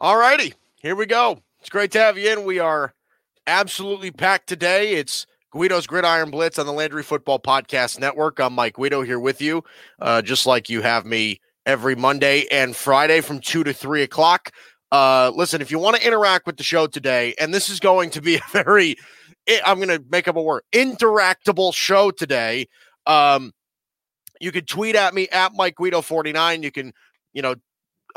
All righty, here we go. It's great to have you in. We are absolutely packed today. It's Guido's Gridiron Blitz on the Landry Football Podcast Network. I'm Mike Guido here with you, uh, just like you have me every Monday and Friday from 2 to 3 o'clock. Uh, listen, if you want to interact with the show today, and this is going to be a very, I'm going to make up a word, interactable show today. Um, you can tweet at me at Mike Guido 49. You can, you know,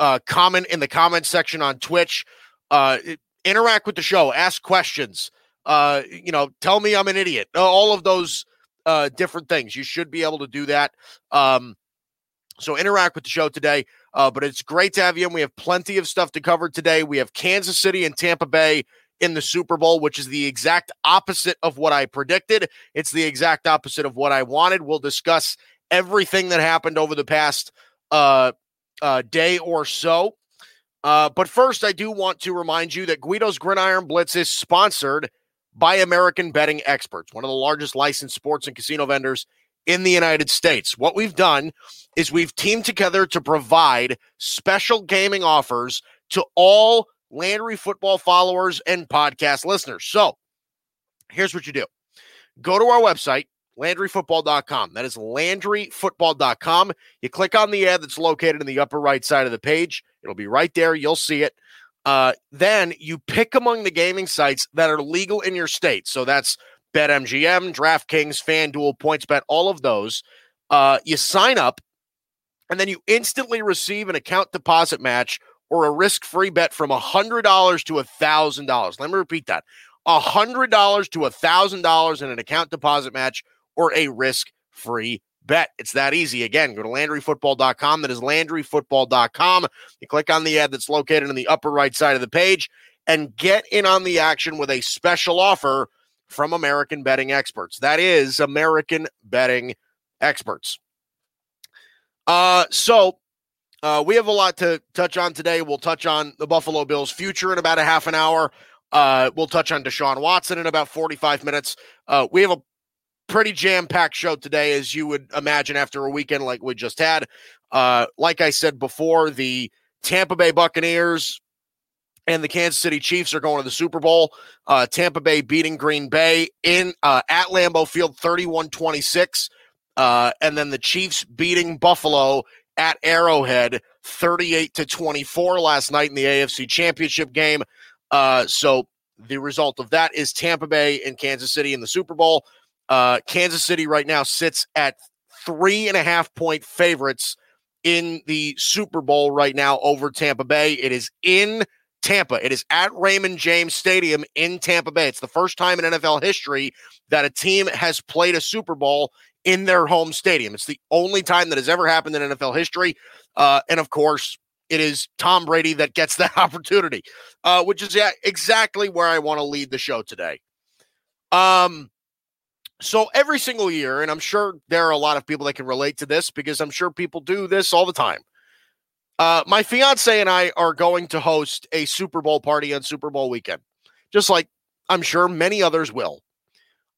uh, comment in the comment section on Twitch. Uh, interact with the show, ask questions. Uh, you know, tell me I'm an idiot. All of those uh, different things. You should be able to do that. Um, so interact with the show today. Uh, but it's great to have you. And we have plenty of stuff to cover today. We have Kansas City and Tampa Bay in the Super Bowl, which is the exact opposite of what I predicted. It's the exact opposite of what I wanted. We'll discuss everything that happened over the past uh, uh, day or so. Uh, but first, I do want to remind you that Guido's Gridiron Blitz is sponsored by American Betting Experts, one of the largest licensed sports and casino vendors in the United States. What we've done is we've teamed together to provide special gaming offers to all Landry football followers and podcast listeners. So here's what you do go to our website, LandryFootball.com. That is LandryFootball.com. You click on the ad that's located in the upper right side of the page. It'll be right there. You'll see it. Uh, then you pick among the gaming sites that are legal in your state. So that's BetMGM, DraftKings, FanDuel, PointsBet, all of those. Uh, you sign up, and then you instantly receive an account deposit match or a risk-free bet from $100 to $1,000. Let me repeat that. $100 to $1,000 in an account deposit match or a risk free bet. It's that easy. Again, go to LandryFootball.com. That is LandryFootball.com. You click on the ad that's located in the upper right side of the page and get in on the action with a special offer from American Betting Experts. That is American Betting Experts. Uh, so uh, we have a lot to touch on today. We'll touch on the Buffalo Bills' future in about a half an hour. Uh, we'll touch on Deshaun Watson in about 45 minutes. Uh, we have a pretty jam packed show today, as you would imagine after a weekend like we just had. Uh, like I said before, the Tampa Bay Buccaneers and the Kansas City Chiefs are going to the Super Bowl. Uh, Tampa Bay beating Green Bay in uh, at Lambeau Field 31 26. Uh, and then the Chiefs beating Buffalo at Arrowhead 38 to 24 last night in the AFC Championship game. Uh, so the result of that is Tampa Bay and Kansas City in the Super Bowl. Uh, Kansas City right now sits at three and a half point favorites in the Super Bowl right now over Tampa Bay. It is in Tampa. It is at Raymond James Stadium in Tampa Bay. It's the first time in NFL history that a team has played a Super Bowl in their home stadium. It's the only time that has ever happened in NFL history. Uh, and of course, it is Tom Brady that gets that opportunity, uh, which is exactly where I want to lead the show today. Um, so every single year, and I'm sure there are a lot of people that can relate to this because I'm sure people do this all the time. Uh, my fiance and I are going to host a Super Bowl party on Super Bowl weekend, just like I'm sure many others will.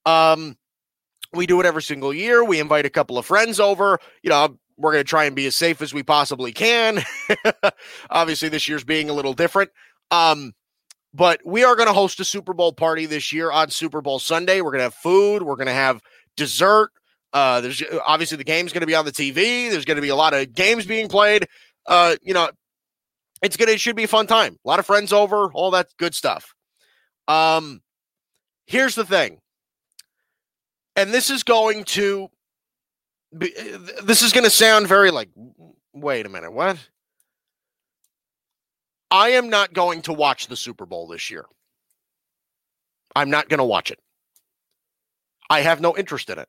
Um, we do it every single year. We invite a couple of friends over. You know, we're going to try and be as safe as we possibly can. Obviously, this year's being a little different. Um, but we are going to host a Super Bowl party this year on Super Bowl Sunday. We're going to have food. We're going to have dessert. Uh, there's obviously the game's going to be on the TV. There's going to be a lot of games being played. Uh, you know, it's gonna it should be a fun time. A lot of friends over, all that good stuff. Um, here's the thing, and this is going to this is going to sound very like, wait a minute, what? I am not going to watch the Super Bowl this year. I'm not going to watch it. I have no interest in it.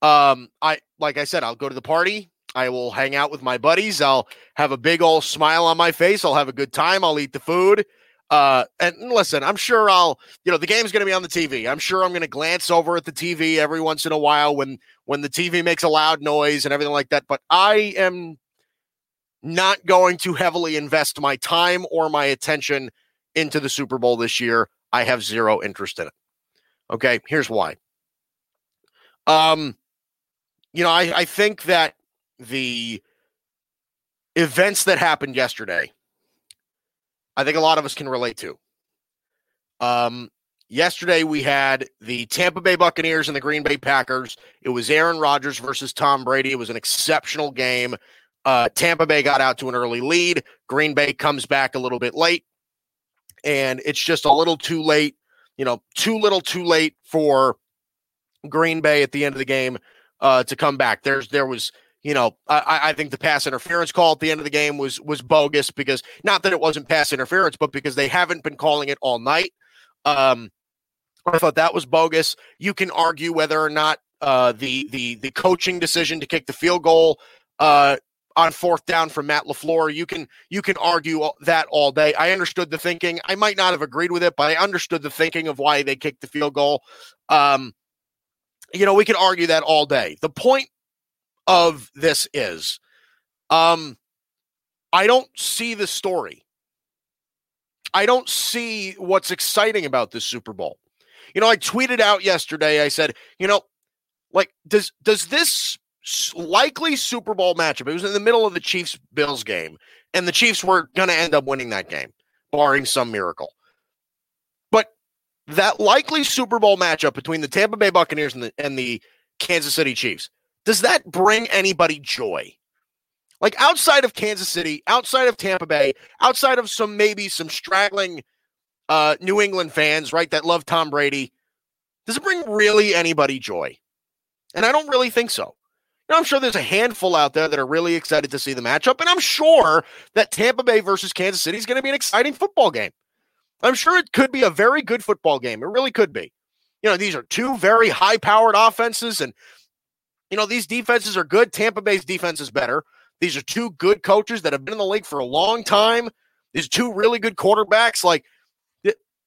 Um, I like I said, I'll go to the party. I will hang out with my buddies. I'll have a big old smile on my face. I'll have a good time. I'll eat the food. Uh, and listen, I'm sure I'll, you know, the game's going to be on the TV. I'm sure I'm going to glance over at the TV every once in a while when when the TV makes a loud noise and everything like that. But I am not going to heavily invest my time or my attention into the Super Bowl this year. I have zero interest in it. Okay, here's why. Um, you know, I, I think that the events that happened yesterday I think a lot of us can relate to. Um, yesterday we had the Tampa Bay Buccaneers and the Green Bay Packers. It was Aaron Rodgers versus Tom Brady. It was an exceptional game. Uh, Tampa Bay got out to an early lead. Green Bay comes back a little bit late, and it's just a little too late. You know, too little, too late for Green Bay at the end of the game uh, to come back. There's there was you know, I, I think the pass interference call at the end of the game was was bogus because not that it wasn't pass interference, but because they haven't been calling it all night. Um, I thought that was bogus. You can argue whether or not uh, the the the coaching decision to kick the field goal uh, on fourth down from Matt LaFleur. You can you can argue that all day. I understood the thinking. I might not have agreed with it, but I understood the thinking of why they kicked the field goal. Um, you know, we could argue that all day. The point of this is um I don't see the story. I don't see what's exciting about this Super Bowl. You know, I tweeted out yesterday, I said, you know, like does does this likely Super Bowl matchup, it was in the middle of the Chiefs Bills game, and the Chiefs were going to end up winning that game, barring some miracle. But that likely Super Bowl matchup between the Tampa Bay Buccaneers and the, and the Kansas City Chiefs, does that bring anybody joy? Like outside of Kansas City, outside of Tampa Bay, outside of some maybe some straggling uh, New England fans, right, that love Tom Brady, does it bring really anybody joy? And I don't really think so. I'm sure there's a handful out there that are really excited to see the matchup, and I'm sure that Tampa Bay versus Kansas City is going to be an exciting football game. I'm sure it could be a very good football game. It really could be. You know, these are two very high powered offenses, and you know, these defenses are good. Tampa Bay's defense is better. These are two good coaches that have been in the league for a long time. These two really good quarterbacks. Like,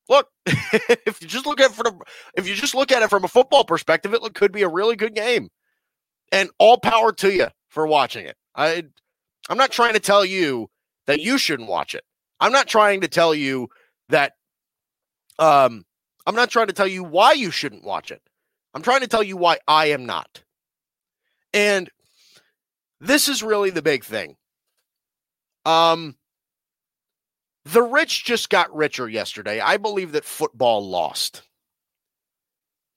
look, if you just look at it from if you just look at it from a football perspective, it could be a really good game. And all power to you for watching it. I I'm not trying to tell you that you shouldn't watch it. I'm not trying to tell you that um I'm not trying to tell you why you shouldn't watch it. I'm trying to tell you why I am not. And this is really the big thing. Um, the rich just got richer yesterday. I believe that football lost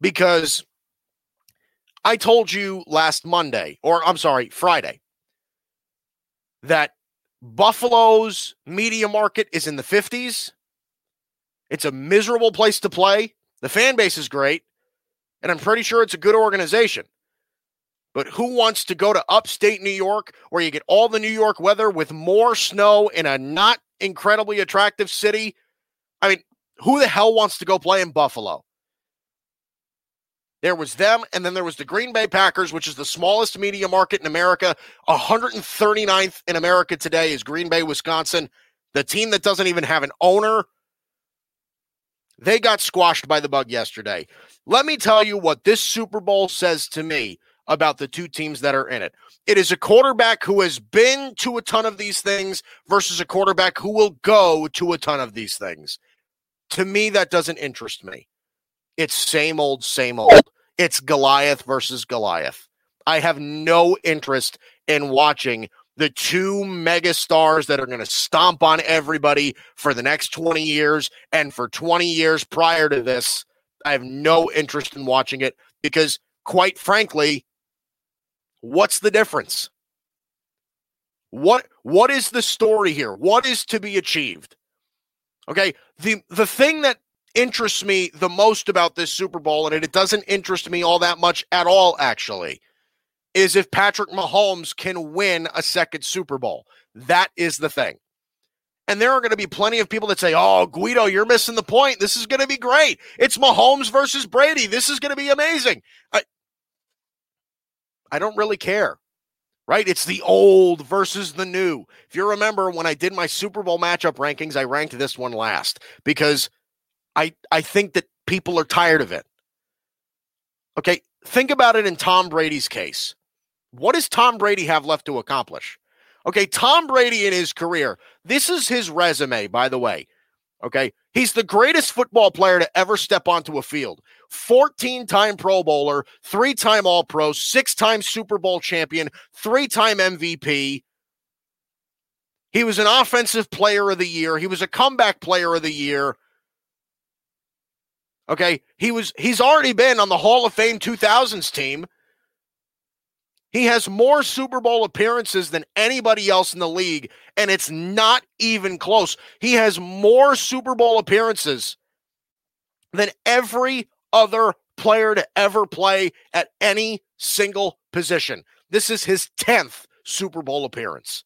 because I told you last Monday, or I'm sorry, Friday, that Buffalo's media market is in the 50s. It's a miserable place to play. The fan base is great, and I'm pretty sure it's a good organization. But who wants to go to upstate New York where you get all the New York weather with more snow in a not incredibly attractive city? I mean, who the hell wants to go play in Buffalo? There was them, and then there was the Green Bay Packers, which is the smallest media market in America. 139th in America today is Green Bay, Wisconsin. The team that doesn't even have an owner. They got squashed by the bug yesterday. Let me tell you what this Super Bowl says to me about the two teams that are in it. It is a quarterback who has been to a ton of these things versus a quarterback who will go to a ton of these things. To me, that doesn't interest me. It's same old, same old. It's Goliath versus Goliath. I have no interest in watching the two mega stars that are going to stomp on everybody for the next 20 years and for 20 years prior to this. I have no interest in watching it because, quite frankly, What's the difference? What what is the story here? What is to be achieved? Okay, the the thing that interests me the most about this Super Bowl, and it doesn't interest me all that much at all, actually, is if Patrick Mahomes can win a second Super Bowl. That is the thing. And there are going to be plenty of people that say, Oh, Guido, you're missing the point. This is going to be great. It's Mahomes versus Brady. This is going to be amazing. I, I don't really care. Right? It's the old versus the new. If you remember when I did my Super Bowl matchup rankings, I ranked this one last because I I think that people are tired of it. Okay, think about it in Tom Brady's case. What does Tom Brady have left to accomplish? Okay, Tom Brady in his career, this is his resume, by the way. Okay. He's the greatest football player to ever step onto a field. 14 time Pro Bowler, three time All Pro, six time Super Bowl champion, three time MVP. He was an offensive player of the year. He was a comeback player of the year. Okay, he was he's already been on the Hall of Fame 2000s team. He has more Super Bowl appearances than anybody else in the league, and it's not even close. He has more Super Bowl appearances than every other player to ever play at any single position. This is his 10th Super Bowl appearance.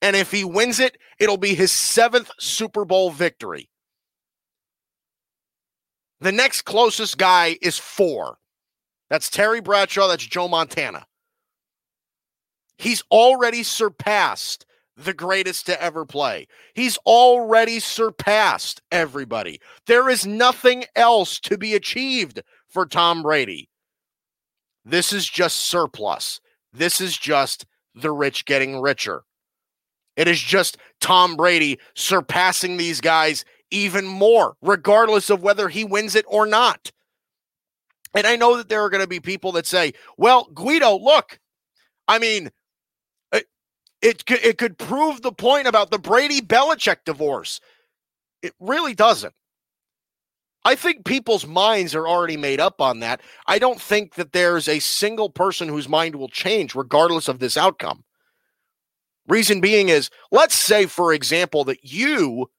And if he wins it, it'll be his seventh Super Bowl victory. The next closest guy is four. That's Terry Bradshaw. That's Joe Montana. He's already surpassed the greatest to ever play. He's already surpassed everybody. There is nothing else to be achieved for Tom Brady. This is just surplus. This is just the rich getting richer. It is just Tom Brady surpassing these guys even more, regardless of whether he wins it or not. And I know that there are going to be people that say, well, Guido, look, I mean, eh, it, it, it could prove the point about the Brady Belichick divorce. It really doesn't. I think people's minds are already made up on that. I don't think that there's a single person whose mind will change regardless of this outcome. Reason being is, let's say, for example, that you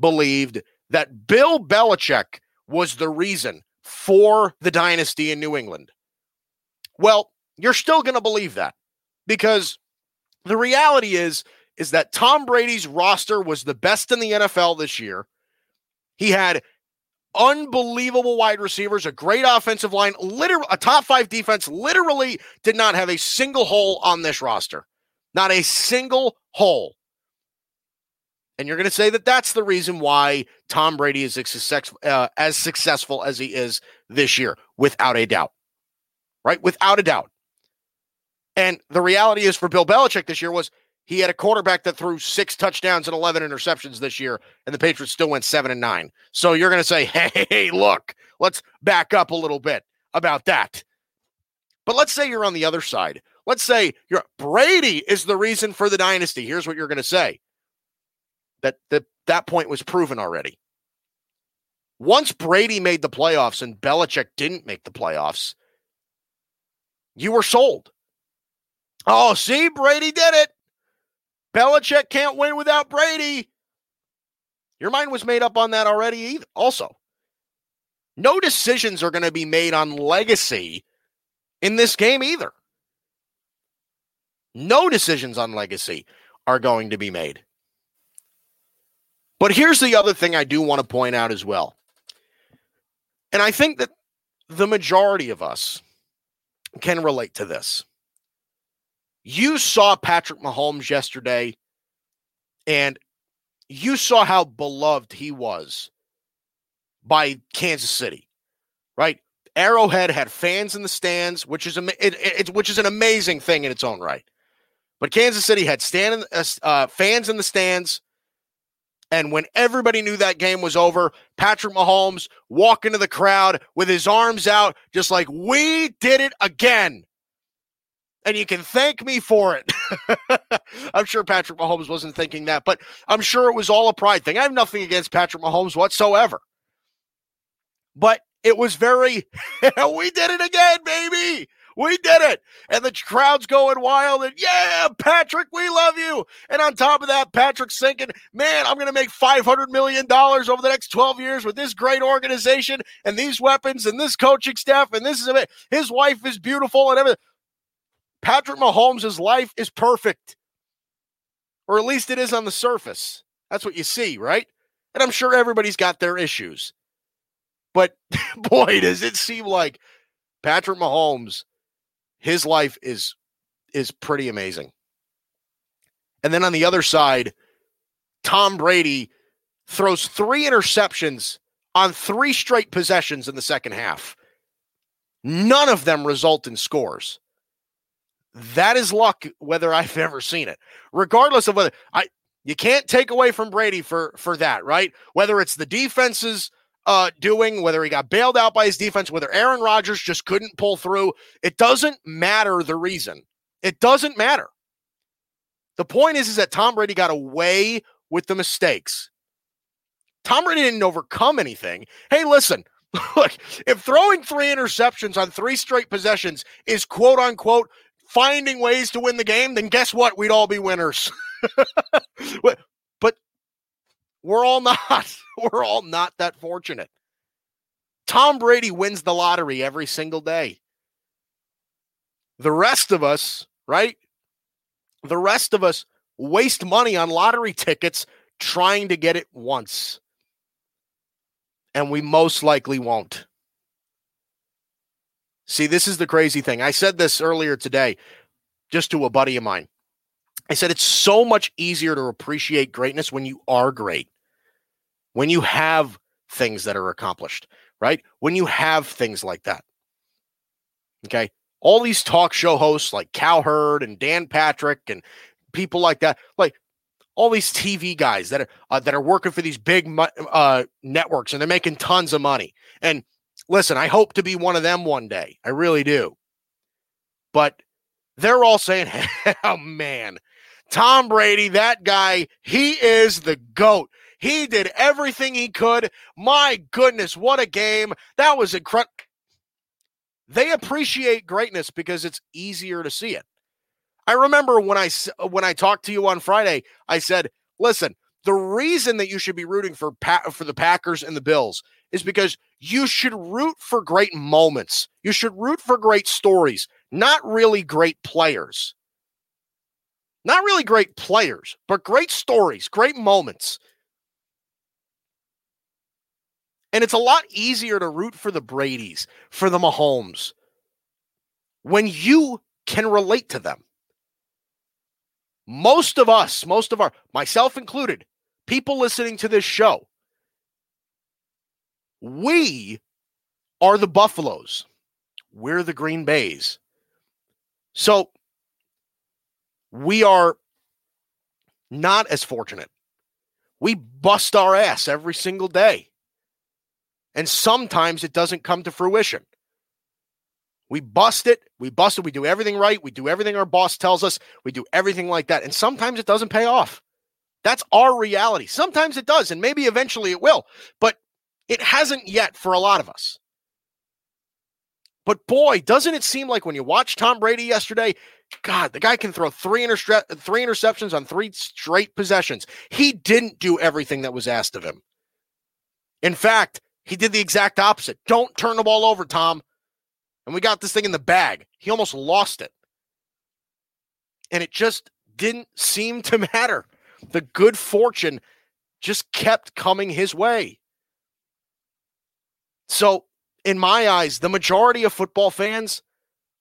believed that Bill Belichick was the reason for the dynasty in New England. Well, you're still going to believe that because the reality is is that Tom Brady's roster was the best in the NFL this year. He had unbelievable wide receivers, a great offensive line, literally a top 5 defense, literally did not have a single hole on this roster. Not a single hole. And you're going to say that that's the reason why Tom Brady is success, uh, as successful as he is this year, without a doubt. Right? Without a doubt. And the reality is for Bill Belichick this year was he had a quarterback that threw six touchdowns and 11 interceptions this year, and the Patriots still went seven and nine. So you're going to say, hey, look, let's back up a little bit about that. But let's say you're on the other side. Let's say you're Brady is the reason for the dynasty. Here's what you're going to say that the, that point was proven already. Once Brady made the playoffs and Belichick didn't make the playoffs, you were sold. Oh, see, Brady did it. Belichick can't win without Brady. Your mind was made up on that already, either. also. No decisions are going to be made on legacy in this game either. No decisions on legacy are going to be made. But here's the other thing I do want to point out as well. And I think that the majority of us can relate to this. You saw Patrick Mahomes yesterday, and you saw how beloved he was by Kansas City, right? Arrowhead had fans in the stands, which is it, it, which is an amazing thing in its own right. But Kansas City had stand uh, uh, fans in the stands. And when everybody knew that game was over, Patrick Mahomes walked into the crowd with his arms out, just like, we did it again. And you can thank me for it. I'm sure Patrick Mahomes wasn't thinking that, but I'm sure it was all a pride thing. I have nothing against Patrick Mahomes whatsoever. But it was very, we did it again, baby. We did it. And the crowd's going wild. And yeah, Patrick, we love you. And on top of that, Patrick's thinking, man, I'm going to make $500 million over the next 12 years with this great organization and these weapons and this coaching staff. And this is it. His wife is beautiful and everything. Patrick Mahomes' life is perfect. Or at least it is on the surface. That's what you see, right? And I'm sure everybody's got their issues. But boy, does it seem like Patrick Mahomes his life is is pretty amazing. And then on the other side, Tom Brady throws three interceptions on three straight possessions in the second half. None of them result in scores. That is luck, whether I've ever seen it. Regardless of whether I you can't take away from Brady for for that, right? Whether it's the defense's uh, doing, whether he got bailed out by his defense, whether Aaron Rodgers just couldn't pull through. It doesn't matter the reason. It doesn't matter. The point is, is that Tom Brady got away with the mistakes. Tom Brady didn't overcome anything. Hey, listen, look, if throwing three interceptions on three straight possessions is quote unquote finding ways to win the game, then guess what? We'd all be winners. we're all not. We're all not that fortunate. Tom Brady wins the lottery every single day. The rest of us, right? The rest of us waste money on lottery tickets trying to get it once. And we most likely won't. See, this is the crazy thing. I said this earlier today just to a buddy of mine. I said it's so much easier to appreciate greatness when you are great, when you have things that are accomplished, right? When you have things like that. Okay all these talk show hosts like Cowherd and Dan Patrick and people like that, like all these TV guys that are uh, that are working for these big uh, networks and they're making tons of money. And listen, I hope to be one of them one day. I really do. But they're all saying, "Oh man, Tom Brady, that guy, he is the goat." He did everything he could. My goodness, what a game. That was incredible. They appreciate greatness because it's easier to see it. I remember when I when I talked to you on Friday, I said, "Listen, the reason that you should be rooting for pa- for the Packers and the Bills is because you should root for great moments. You should root for great stories, not really great players. Not really great players, but great stories, great moments. And it's a lot easier to root for the Brady's, for the Mahomes, when you can relate to them. Most of us, most of our, myself included, people listening to this show, we are the Buffaloes. We're the Green Bays. So we are not as fortunate. We bust our ass every single day. And sometimes it doesn't come to fruition. We bust it. We bust it. We do everything right. We do everything our boss tells us. We do everything like that. And sometimes it doesn't pay off. That's our reality. Sometimes it does, and maybe eventually it will, but it hasn't yet for a lot of us. But boy, doesn't it seem like when you watch Tom Brady yesterday, God, the guy can throw three, interce- three interceptions on three straight possessions. He didn't do everything that was asked of him. In fact, he did the exact opposite. Don't turn the ball over, Tom. And we got this thing in the bag. He almost lost it. And it just didn't seem to matter. The good fortune just kept coming his way. So, in my eyes, the majority of football fans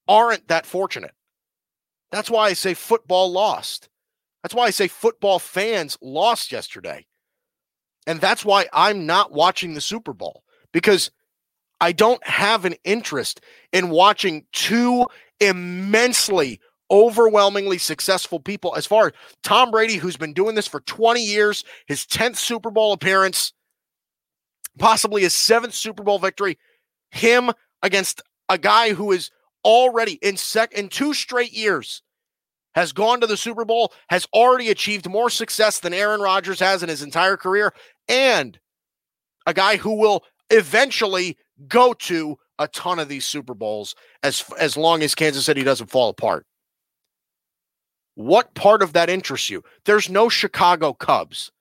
aren't that fortunate. That's why I say football lost. That's why I say football fans lost yesterday. And that's why I'm not watching the Super Bowl because I don't have an interest in watching two immensely overwhelmingly successful people as far as Tom Brady who's been doing this for 20 years, his 10th Super Bowl appearance, possibly his 7th Super Bowl victory, him against a guy who is already in sec in two straight years has gone to the Super Bowl, has already achieved more success than Aaron Rodgers has in his entire career, and a guy who will eventually go to a ton of these Super Bowls as as long as Kansas City doesn't fall apart. What part of that interests you? There's no Chicago Cubs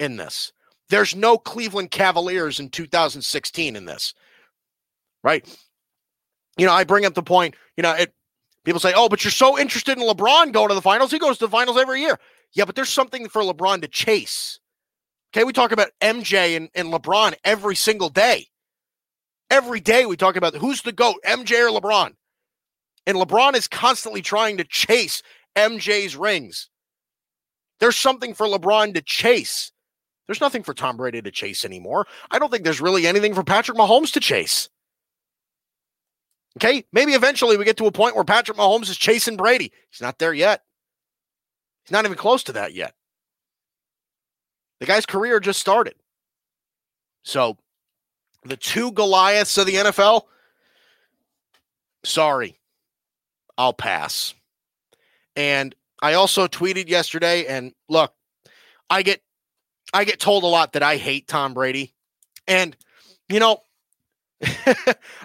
in this. There's no Cleveland Cavaliers in 2016 in this. Right? You know, I bring up the point, you know, it People say, oh, but you're so interested in LeBron going to the finals. He goes to the finals every year. Yeah, but there's something for LeBron to chase. Okay, we talk about MJ and, and LeBron every single day. Every day we talk about who's the GOAT, MJ or LeBron. And LeBron is constantly trying to chase MJ's rings. There's something for LeBron to chase. There's nothing for Tom Brady to chase anymore. I don't think there's really anything for Patrick Mahomes to chase. Okay, maybe eventually we get to a point where Patrick Mahomes is chasing Brady. He's not there yet. He's not even close to that yet. The guy's career just started. So, the two Goliaths of the NFL, sorry, I'll pass. And I also tweeted yesterday, and look, I get I get told a lot that I hate Tom Brady. And, you know,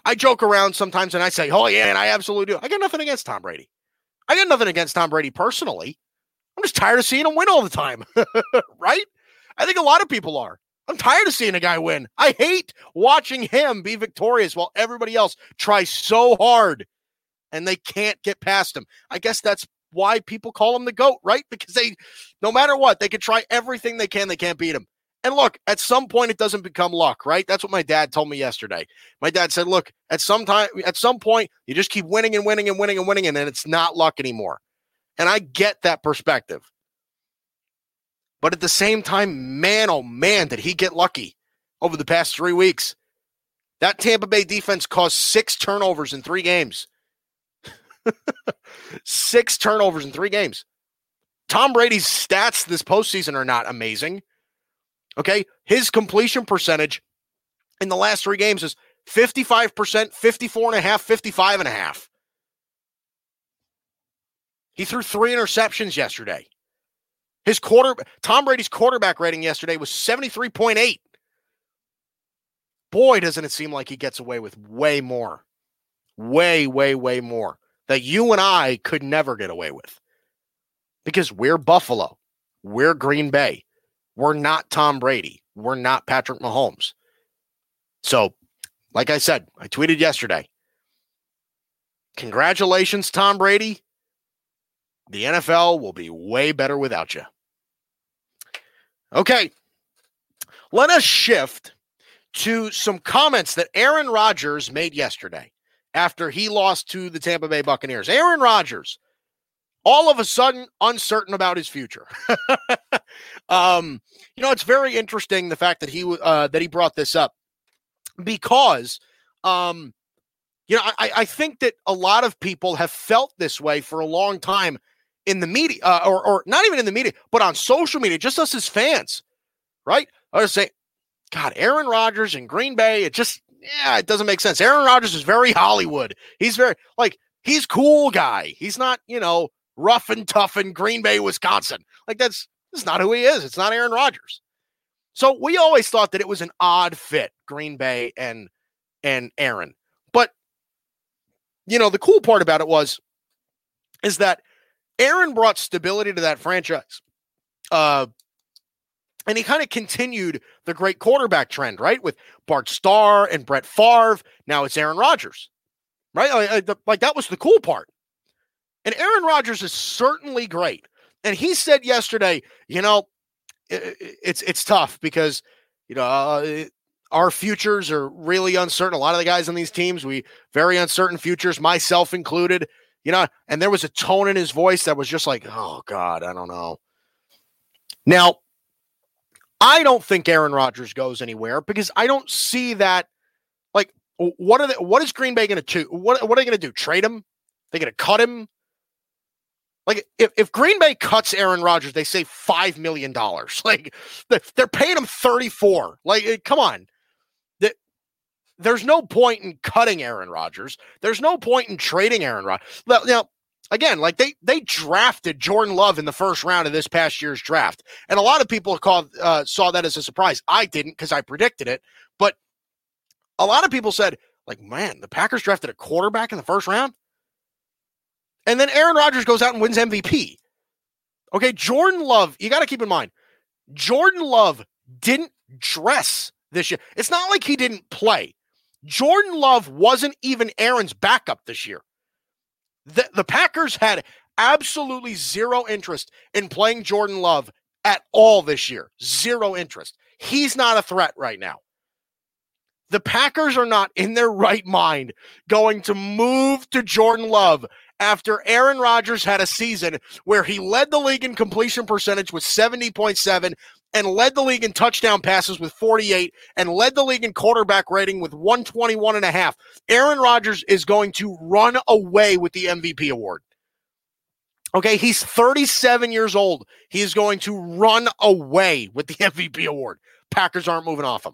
I joke around sometimes and I say, oh, yeah, and I absolutely do. I got nothing against Tom Brady. I got nothing against Tom Brady personally. I'm just tired of seeing him win all the time. right? I think a lot of people are. I'm tired of seeing a guy win. I hate watching him be victorious while everybody else tries so hard and they can't get past him. I guess that's why people call him the GOAT, right? Because they, no matter what, they can try everything they can, they can't beat him. And look, at some point, it doesn't become luck, right? That's what my dad told me yesterday. My dad said, look, at some time, at some point, you just keep winning and winning and winning and winning, and then it's not luck anymore. And I get that perspective. But at the same time, man, oh man, did he get lucky over the past three weeks. That Tampa Bay defense caused six turnovers in three games. Six turnovers in three games. Tom Brady's stats this postseason are not amazing. Okay. His completion percentage in the last three games is 55%, 54 and a half, 55 and a half. He threw three interceptions yesterday. His quarter Tom Brady's quarterback rating yesterday was 73.8. Boy, doesn't it seem like he gets away with way more. Way, way, way more that you and I could never get away with because we're Buffalo. We're Green Bay. We're not Tom Brady. We're not Patrick Mahomes. So, like I said, I tweeted yesterday. Congratulations, Tom Brady. The NFL will be way better without you. Okay. Let us shift to some comments that Aaron Rodgers made yesterday after he lost to the Tampa Bay Buccaneers. Aaron Rodgers, all of a sudden uncertain about his future. um, you know, it's very interesting the fact that he uh, that he brought this up because, um, you know, I, I think that a lot of people have felt this way for a long time in the media, uh, or or not even in the media, but on social media, just us as fans, right? I was say, God, Aaron Rodgers in Green Bay, it just yeah, it doesn't make sense. Aaron Rodgers is very Hollywood. He's very like he's cool guy. He's not, you know, rough and tough in Green Bay, Wisconsin. Like that's that's not who he is. It's not Aaron Rodgers. So we always thought that it was an odd fit, Green Bay and and Aaron. But you know, the cool part about it was is that Aaron brought stability to that franchise. Uh and he kind of continued the great quarterback trend, right? With Bart Starr and Brett Favre. Now it's Aaron Rodgers, right? Like, like that was the cool part. And Aaron Rodgers is certainly great. And he said yesterday, you know, it's it's tough because you know uh, our futures are really uncertain. A lot of the guys on these teams, we very uncertain futures, myself included. You know, and there was a tone in his voice that was just like, "Oh God, I don't know." Now, I don't think Aaron Rodgers goes anywhere because I don't see that. Like, what are they, what is Green Bay going to do? What what are they going to do? Trade him? They going to cut him? Like, if, if Green Bay cuts Aaron Rodgers, they save five million dollars. Like, they're paying him thirty four. Like, eh, come on. There's no point in cutting Aaron Rodgers. There's no point in trading Aaron Rodgers. Now, again, like they they drafted Jordan Love in the first round of this past year's draft, and a lot of people called uh, saw that as a surprise. I didn't because I predicted it, but a lot of people said, like, man, the Packers drafted a quarterback in the first round, and then Aaron Rodgers goes out and wins MVP. Okay, Jordan Love, you got to keep in mind, Jordan Love didn't dress this year. It's not like he didn't play. Jordan Love wasn't even Aaron's backup this year. The, the Packers had absolutely zero interest in playing Jordan Love at all this year. Zero interest. He's not a threat right now. The Packers are not in their right mind going to move to Jordan Love after Aaron Rodgers had a season where he led the league in completion percentage with 70.7 and led the league in touchdown passes with 48 and led the league in quarterback rating with 121 and a half. Aaron Rodgers is going to run away with the MVP award. Okay, he's 37 years old. He is going to run away with the MVP award. Packers aren't moving off him.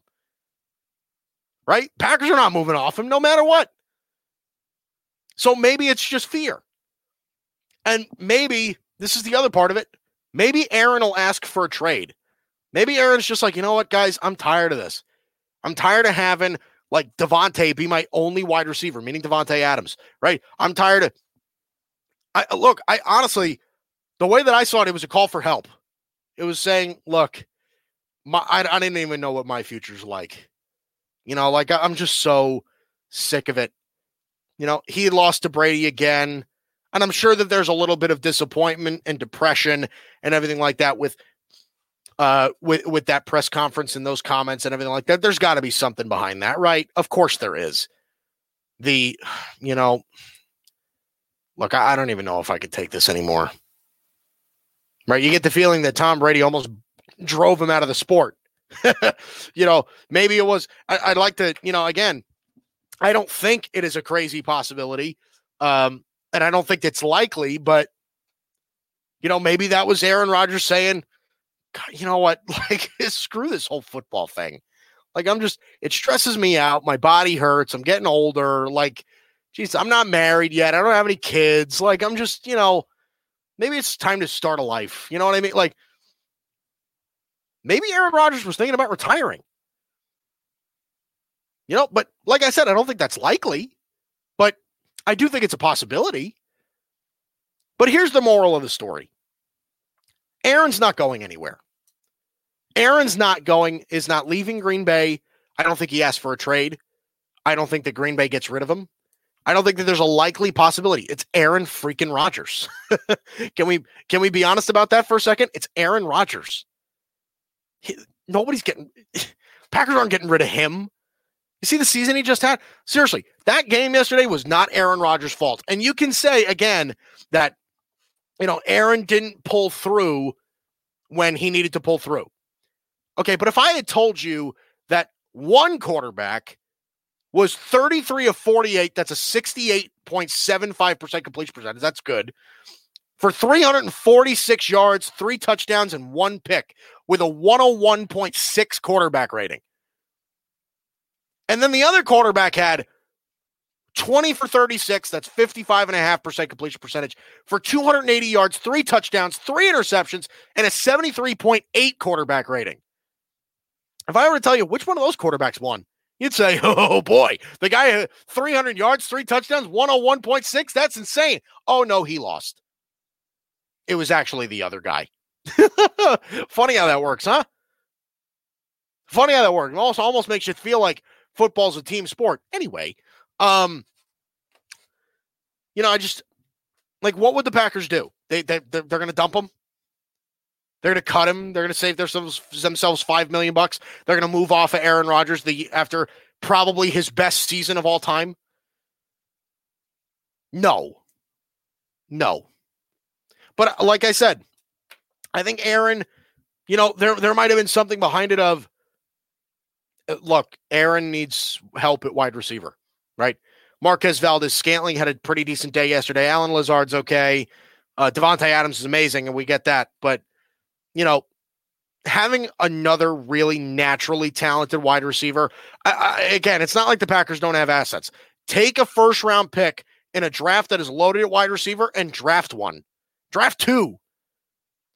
Right? Packers are not moving off him no matter what. So maybe it's just fear. And maybe this is the other part of it. Maybe Aaron will ask for a trade. Maybe Aaron's just like, you know what, guys, I'm tired of this. I'm tired of having like Davante be my only wide receiver, meaning Davante Adams, right? I'm tired of. I look. I honestly, the way that I saw it, it was a call for help. It was saying, look, my I, I didn't even know what my future's like. You know, like I'm just so sick of it. You know, he lost to Brady again. And I'm sure that there's a little bit of disappointment and depression and everything like that with uh with with that press conference and those comments and everything like that. There's got to be something behind that, right? Of course there is. The you know, look, I, I don't even know if I could take this anymore. Right? You get the feeling that Tom Brady almost drove him out of the sport. you know, maybe it was. I, would like to, you know, again, I don't think it is a crazy possibility. Um, and I don't think it's likely, but you know, maybe that was Aaron Rodgers saying, you know what, like screw this whole football thing. Like I'm just it stresses me out. My body hurts. I'm getting older. Like, geez, I'm not married yet. I don't have any kids. Like, I'm just, you know, maybe it's time to start a life. You know what I mean? Like, maybe Aaron Rodgers was thinking about retiring. You know, but like I said, I don't think that's likely. But I do think it's a possibility. But here's the moral of the story Aaron's not going anywhere. Aaron's not going, is not leaving Green Bay. I don't think he asked for a trade. I don't think that Green Bay gets rid of him. I don't think that there's a likely possibility. It's Aaron freaking Rodgers. can we can we be honest about that for a second? It's Aaron Rodgers. He, nobody's getting Packers aren't getting rid of him. You see the season he just had? Seriously, that game yesterday was not Aaron Rodgers' fault. And you can say again that, you know, Aaron didn't pull through when he needed to pull through. Okay, but if I had told you that one quarterback was 33 of 48, that's a 68.75% completion percentage. That's good. For 346 yards, three touchdowns, and one pick with a 101.6 quarterback rating. And then the other quarterback had 20 for 36. That's 55.5% completion percentage for 280 yards, three touchdowns, three interceptions, and a 73.8 quarterback rating. If I were to tell you which one of those quarterbacks won, you'd say, oh boy, the guy uh, had 300 yards, three touchdowns, 101.6. That's insane. Oh no, he lost. It was actually the other guy. Funny how that works, huh? Funny how that works. It also almost makes you feel like football's a team sport. Anyway, um, you know, I just like what would the Packers do? They they they're, they're going to dump him. They're going to cut him. They're going to save themselves themselves five million bucks. They're going to move off of Aaron Rodgers the after probably his best season of all time. No, no. But like I said, I think Aaron, you know, there there might have been something behind it of uh, look, Aaron needs help at wide receiver, right? Marquez Valdes Scantling had a pretty decent day yesterday. Allen Lazard's okay. Uh, Davante Adams is amazing, and we get that. But, you know, having another really naturally talented wide receiver, I, I, again, it's not like the Packers don't have assets. Take a first round pick in a draft that is loaded at wide receiver and draft one, draft two.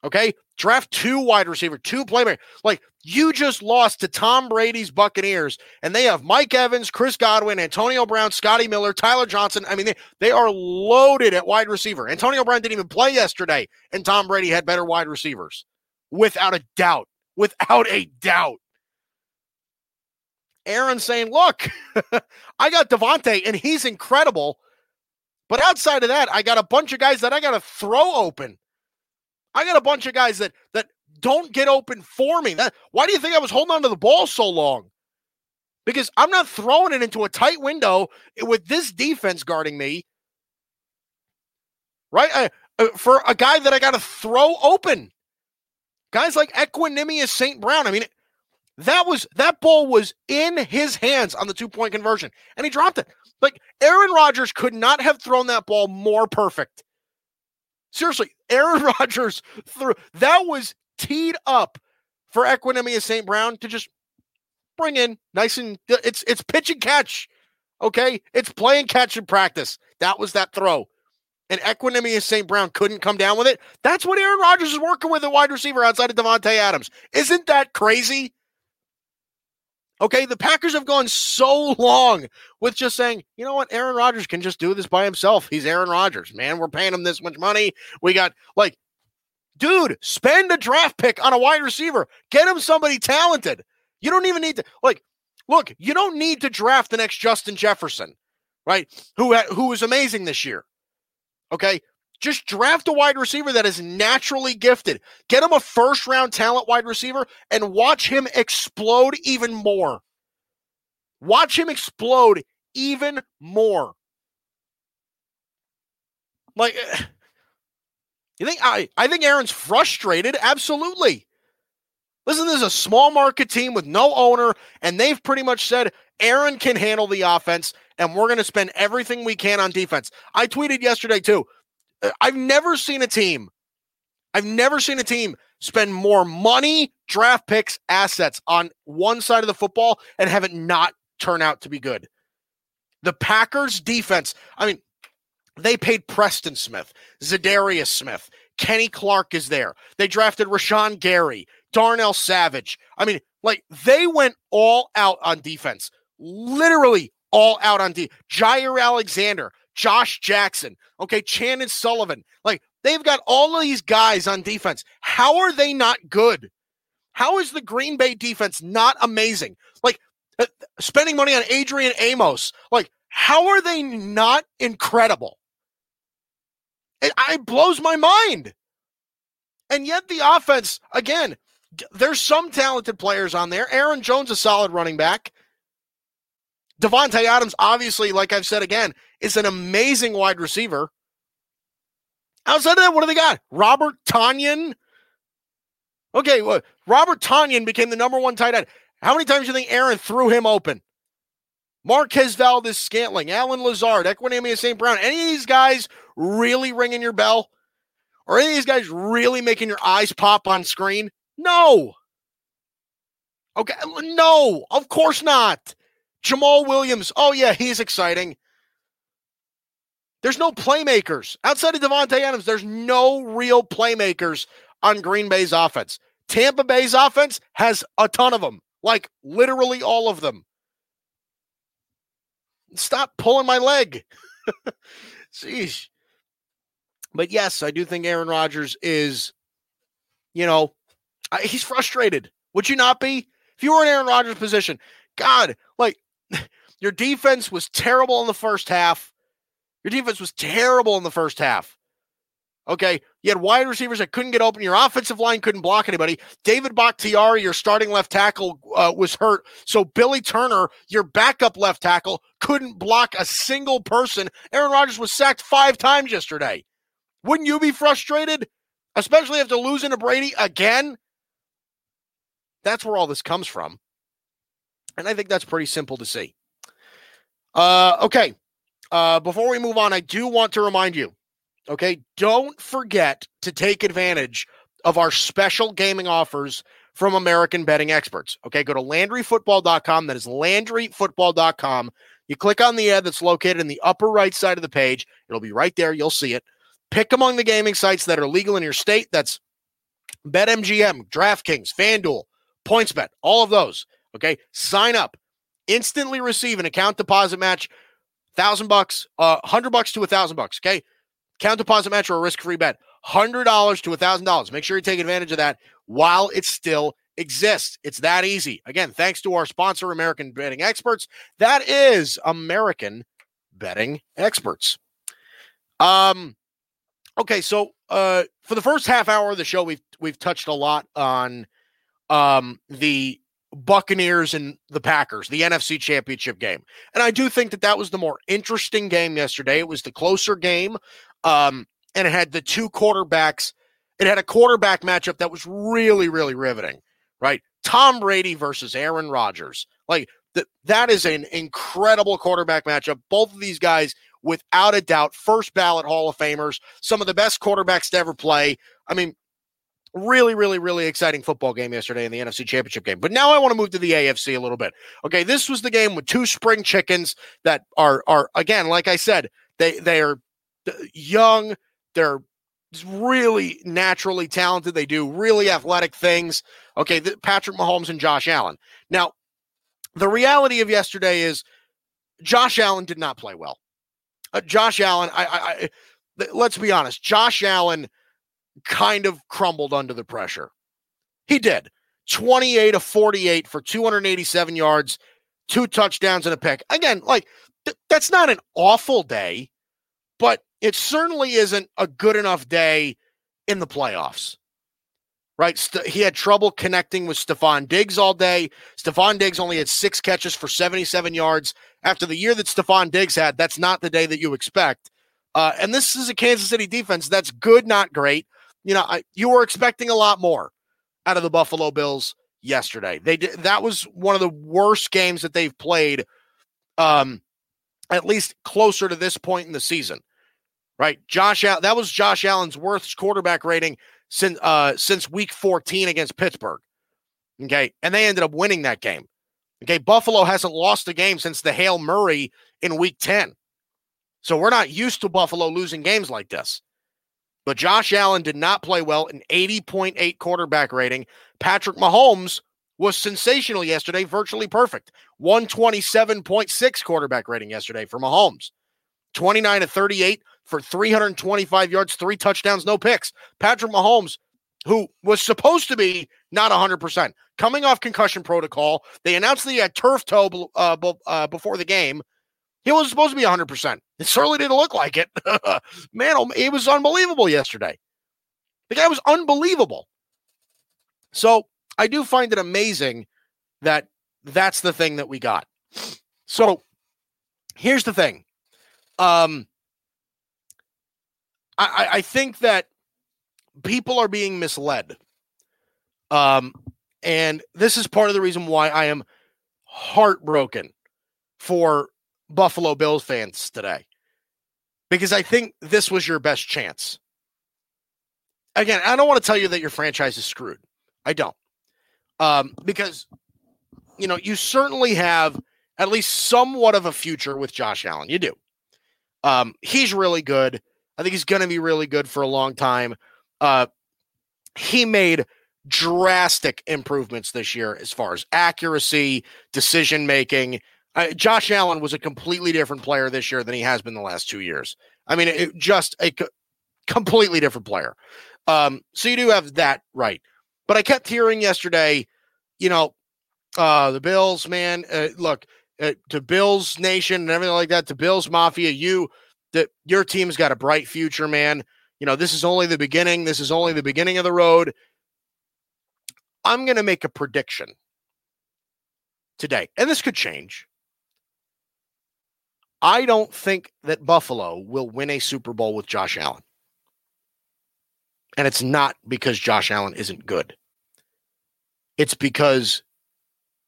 Okay. Draft two wide receiver, two playmaker. Like you just lost to Tom Brady's Buccaneers, and they have Mike Evans, Chris Godwin, Antonio Brown, Scotty Miller, Tyler Johnson. I mean, they, they are loaded at wide receiver. Antonio Brown didn't even play yesterday, and Tom Brady had better wide receivers. Without a doubt. Without a doubt. Aaron saying, Look, I got Davante, and he's incredible. But outside of that, I got a bunch of guys that I got to throw open. I got a bunch of guys that that don't get open for me. That, why do you think I was holding on to the ball so long? Because I'm not throwing it into a tight window with this defense guarding me. Right? I, uh, for a guy that I got to throw open. Guys like Equanimeous St. Brown. I mean, that was that ball was in his hands on the two point conversion, and he dropped it. Like Aaron Rodgers could not have thrown that ball more perfect. Seriously, Aaron Rodgers threw that was teed up for Equanimeous St. Brown to just bring in nice and it's it's pitch and catch. Okay. It's play and catch in practice. That was that throw. and Equanimeous St. Brown couldn't come down with it. That's what Aaron Rodgers is working with a wide receiver outside of Davante Adams. Isn't that crazy? Okay, the Packers have gone so long with just saying, you know what, Aaron Rodgers can just do this by himself. He's Aaron Rodgers, man. We're paying him this much money. We got like, dude, spend a draft pick on a wide receiver. Get him somebody talented. You don't even need to like, look, you don't need to draft the next Justin Jefferson, right? Who who was amazing this year. Okay, just draft a wide receiver that is naturally gifted. Get him a first round talent wide receiver and watch him explode even more. Watch him explode even more. Like, you think I, I think Aaron's frustrated? Absolutely. Listen, this is a small market team with no owner, and they've pretty much said Aaron can handle the offense, and we're going to spend everything we can on defense. I tweeted yesterday, too. I've never seen a team, I've never seen a team spend more money, draft picks, assets on one side of the football and have it not turn out to be good. The Packers defense, I mean, they paid Preston Smith, Za'Darius Smith, Kenny Clark is there. They drafted Rashan Gary, Darnell Savage. I mean, like they went all out on defense, literally all out on D. Jaire Alexander, Josh Jackson, okay, Chandon Sullivan. Like they've got all of these guys on defense. How are they not good? How is the Green Bay defense not amazing? Like uh, spending money on Adrian Amos. Like how are they not incredible? It, it blows my mind. And yet the offense, again, there's some talented players on there. Aaron Jones, a solid running back. Davante Adams, obviously, like I've said again, is an amazing wide receiver. Outside of that, what do they got? Robert Tonyan. Okay, well, Robert Tonyan became the number one tight end. How many times do you think Aaron threw him open? Marquez Valdes Scantling, Allen Lazard, Equanimeous St. Brown. Any of these guys really ringing your bell? Or any of these guys really making your eyes pop on screen? No. Okay, no, of course not. Jamaal Williams. Oh, yeah, he's exciting. There's no playmakers. Outside of Davante Adams, there's no real playmakers on Green Bay's offense. Tampa Bay's offense has a ton of them, like literally all of them. Stop pulling my leg. Jeez. But yes, I do think Aaron Rodgers is, you know, he's frustrated. Would you not be? If you were in Aaron Rodgers' position, God, like your defense was terrible in the first half. Your defense was terrible in the first half. Okay. You had wide receivers that couldn't get open. Your offensive line couldn't block anybody. David Bakhtiari, your starting left tackle, uh, was hurt. So Billy Turner, your backup left tackle, couldn't block a single person. Aaron Rodgers was sacked five times yesterday. Wouldn't you be frustrated? Especially after losing to Brady again? That's where all this comes from. And I think that's pretty simple to see. Uh, okay. Uh, before we move on, I do want to remind you okay, don't forget to take advantage of our special gaming offers from American betting experts. Okay, go to LandryFootball.com. That is LandryFootball.com. You click on the ad that's located in the upper right side of the page. It'll be right there. You'll see it. Pick among the gaming sites that are legal in your state. That's BetMGM, DraftKings, FanDuel, PointsBet, all of those. Okay, sign up. Instantly receive an account deposit match thousand bucks, uh, hundred bucks to a thousand bucks. Okay, count deposit match or a risk free bet, hundred dollars to a thousand dollars. Make sure you take advantage of that while it still exists. It's that easy. Again, thanks to our sponsor, American Betting Experts. That is American Betting Experts. Um, okay, so uh, for the first half hour of the show, we've we've touched a lot on um the Buccaneers and the Packers, the NFC Championship game. And I do think that that was the more interesting game yesterday. It was the closer game. Um, and it had the two quarterbacks. It had a quarterback matchup that was really, really riveting, right? Tom Brady versus Aaron Rodgers. Like that, that is an incredible quarterback matchup. Both of these guys, without a doubt, first ballot Hall of Famers, some of the best quarterbacks to ever play. I mean, really, really, really exciting football game yesterday in the NFC Championship game. But now I want to move to the AFC a little bit. Okay, this was the game with two spring chickens that are are again, like I said, they they are young. They're really naturally talented. They do really athletic things. Okay, the, Patrick Mahomes and Josh Allen. Now, the reality of yesterday is Josh Allen did not play well. Uh, Josh Allen, I, I, I, let's be honest, Josh Allen kind of crumbled under the pressure. He did. 28 of 48 for 287 yards, two touchdowns and a pick. Again, like th- that's not an awful day, but it certainly isn't a good enough day in the playoffs. Right? St- he had trouble connecting with Stefon Diggs all day. Stefon Diggs only had six catches for 77 yards. After the year that Stefon Diggs had, that's not the day that you expect. Uh, and this is a Kansas City defense that's good, not great. You know, I, you were expecting a lot more out of the Buffalo Bills yesterday. They did that was one of the worst games that they've played um at least closer to this point in the season. Right? Josh that was Josh Allen's worst quarterback rating since uh since week 14 against Pittsburgh. Okay? And they ended up winning that game. Okay, Buffalo hasn't lost a game since the Hail Murray in week 10. So we're not used to Buffalo losing games like this. But Josh Allen did not play well, an 80.8 quarterback rating. Patrick Mahomes was sensational yesterday, virtually perfect. 127.6 quarterback rating yesterday for Mahomes. 29 to 38 for 325 yards, three touchdowns, no picks. Patrick Mahomes, who was supposed to be not 100%, coming off concussion protocol. They announced that he had turf toe uh, uh, before the game. He wasn't supposed to be 100%. It certainly didn't look like it. Man, oh, it was unbelievable yesterday. The guy was unbelievable. So I do find it amazing that that's the thing that we got. So here's the thing. Um, I, I think that people are being misled. Um, and this is part of the reason why I am heartbroken for Buffalo Bills fans today because I think this was your best chance. Again, I don't want to tell you that your franchise is screwed. I don't. Um, because, you know, you certainly have at least somewhat of a future with Josh Allen. You do. Um, he's really good. I think he's going to be really good for a long time. Uh, he made drastic improvements this year as far as accuracy, decision making. Josh Allen was a completely different player this year than he has been the last two years. I mean, it, just a co- completely different player. Um, so you do have that right. But I kept hearing yesterday, you know, uh, the Bills, man, uh, look, uh, to Bills Nation and everything like that, to Bills Mafia, you, that your team's got a bright future, man. You know, this is only the beginning. This is only the beginning of the road. I'm going to make a prediction today, and this could change. I don't think that Buffalo will win a Super Bowl with Josh Allen. And it's not because Josh Allen isn't good. It's because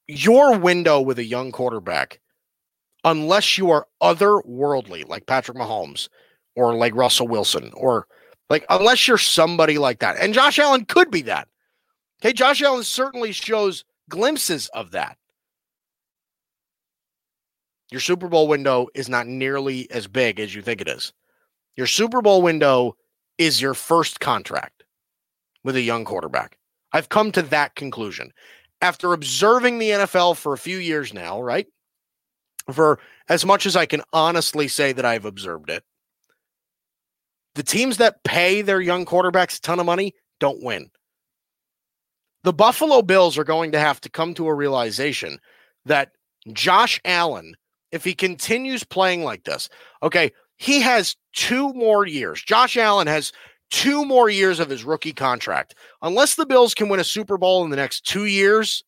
your window with a young quarterback, unless you are otherworldly, like Patrick Mahomes or like Russell Wilson, or like unless you're somebody like that, and Josh Allen could be that. Okay, Josh Allen certainly shows glimpses of that your Super Bowl window is not nearly as big as you think it is. Your Super Bowl window is your first contract with a young quarterback. I've come to that conclusion after observing the NFL for a few years now, right? For as much as I can honestly say that I've observed it, the teams that pay their young quarterbacks a ton of money don't win. The Buffalo Bills are going to have to come to a realization that Josh Allen if he continues playing like this. Okay, he has two more years. Josh Allen has two more years of his rookie contract. Unless the Bills can win a Super Bowl in the next two years,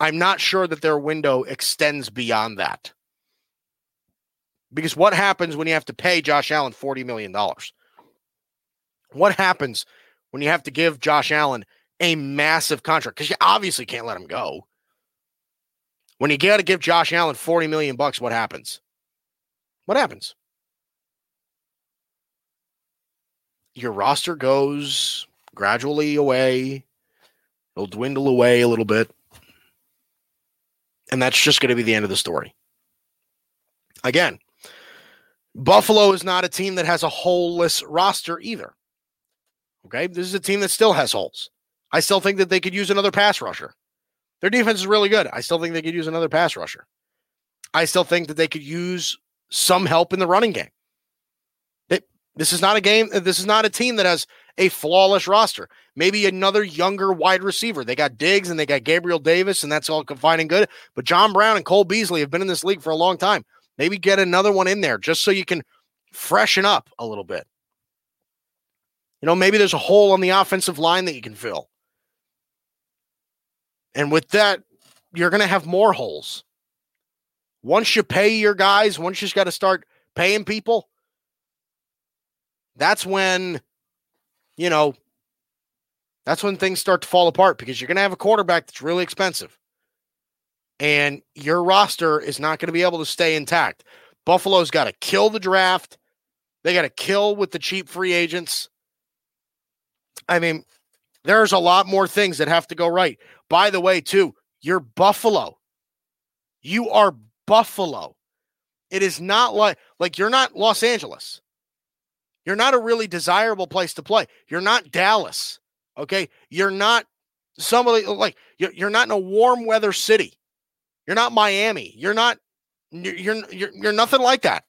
I'm not sure that their window extends beyond that. Because what happens when you have to pay Josh Allen $40 million? What happens when you have to give Josh Allen a massive contract? Because you obviously can't let him go. When you got to give Josh Allen 40 million bucks, what happens? What happens? Your roster goes gradually away. It'll dwindle away a little bit. And that's just going to be the end of the story. Again, Buffalo is not a team that has a holeless roster either. Okay. This is a team that still has holes. I still think that they could use another pass rusher. Their defense is really good. I still think they could use another pass rusher. I still think that they could use some help in the running game. They, this is not a game. This is not a team that has a flawless roster. Maybe another younger wide receiver. They got Diggs and they got Gabriel Davis, and that's all fine and good. But John Brown and Cole Beasley have been in this league for a long time. Maybe get another one in there just so you can freshen up a little bit. You know, maybe there's a hole on the offensive line that you can fill. And with that, you're going to have more holes. Once you pay your guys, once you just got to start paying people, that's when, you know, that's when things start to fall apart because you're going to have a quarterback that's really expensive. And your roster is not going to be able to stay intact. Buffalo's got to kill the draft. They got to kill with the cheap free agents. I mean, there's a lot more things that have to go right. By the way, too, you're Buffalo. You are Buffalo. It is not like like you're not Los Angeles. You're not a really desirable place to play. You're not Dallas. Okay? You're not somebody like you're, you're not in a warm weather city. You're not Miami. You're not you're you're you're nothing like that.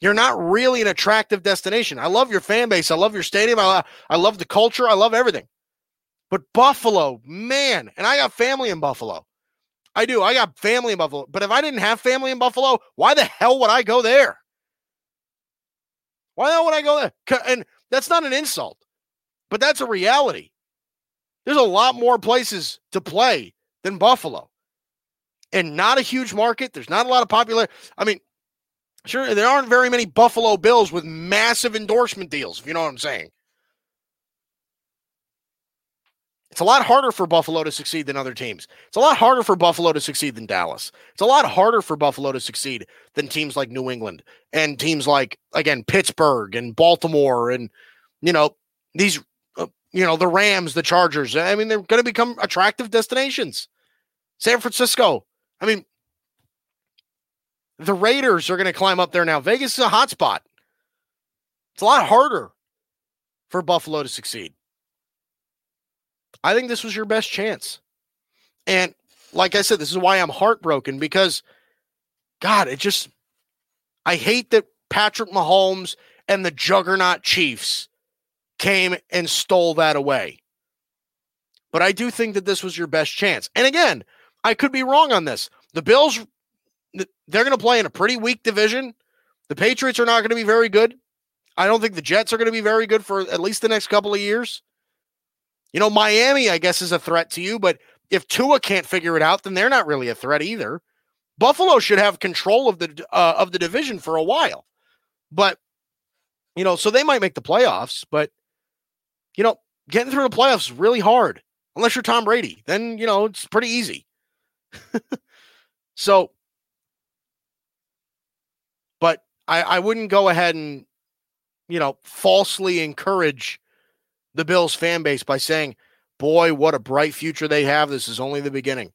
You're not really an attractive destination. I love your fan base. I love your stadium. I, I love the culture. I love everything. But Buffalo, man, and I got family in Buffalo. I do. I got family in Buffalo. But if I didn't have family in Buffalo, why the hell would I go there? Why would I go there? And that's not an insult, but that's a reality. There's a lot more places to play than Buffalo. And not a huge market. There's not a lot of popular. I mean, Sure, there aren't very many Buffalo Bills with massive endorsement deals, if you know what I'm saying. It's a lot harder for Buffalo to succeed than other teams. It's a lot harder for Buffalo to succeed than Dallas. It's a lot harder for Buffalo to succeed than teams like New England and teams like again Pittsburgh and Baltimore and you know these uh, you know the Rams, the Chargers. I mean they're going to become attractive destinations. San Francisco. I mean the Raiders are going to climb up there now. Vegas is a hot spot. It's a lot harder for Buffalo to succeed. I think this was your best chance. And like I said, this is why I'm heartbroken because, God, it just, I hate that Patrick Mahomes and the juggernaut Chiefs came and stole that away. But I do think that this was your best chance. And again, I could be wrong on this. The Bills they're going to play in a pretty weak division. The Patriots are not going to be very good. I don't think the Jets are going to be very good for at least the next couple of years. You know, Miami, I guess, is a threat to you, but if Tua can't figure it out, then they're not really a threat either. Buffalo should have control of the uh, of the division for a while, but you know, so they might make the playoffs. But you know, getting through the playoffs is really hard unless you're Tom Brady. Then you know it's pretty easy. so but I, I wouldn't go ahead and, you know, falsely encourage the Bills fan base by saying, boy, what a bright future they have. This is only the beginning.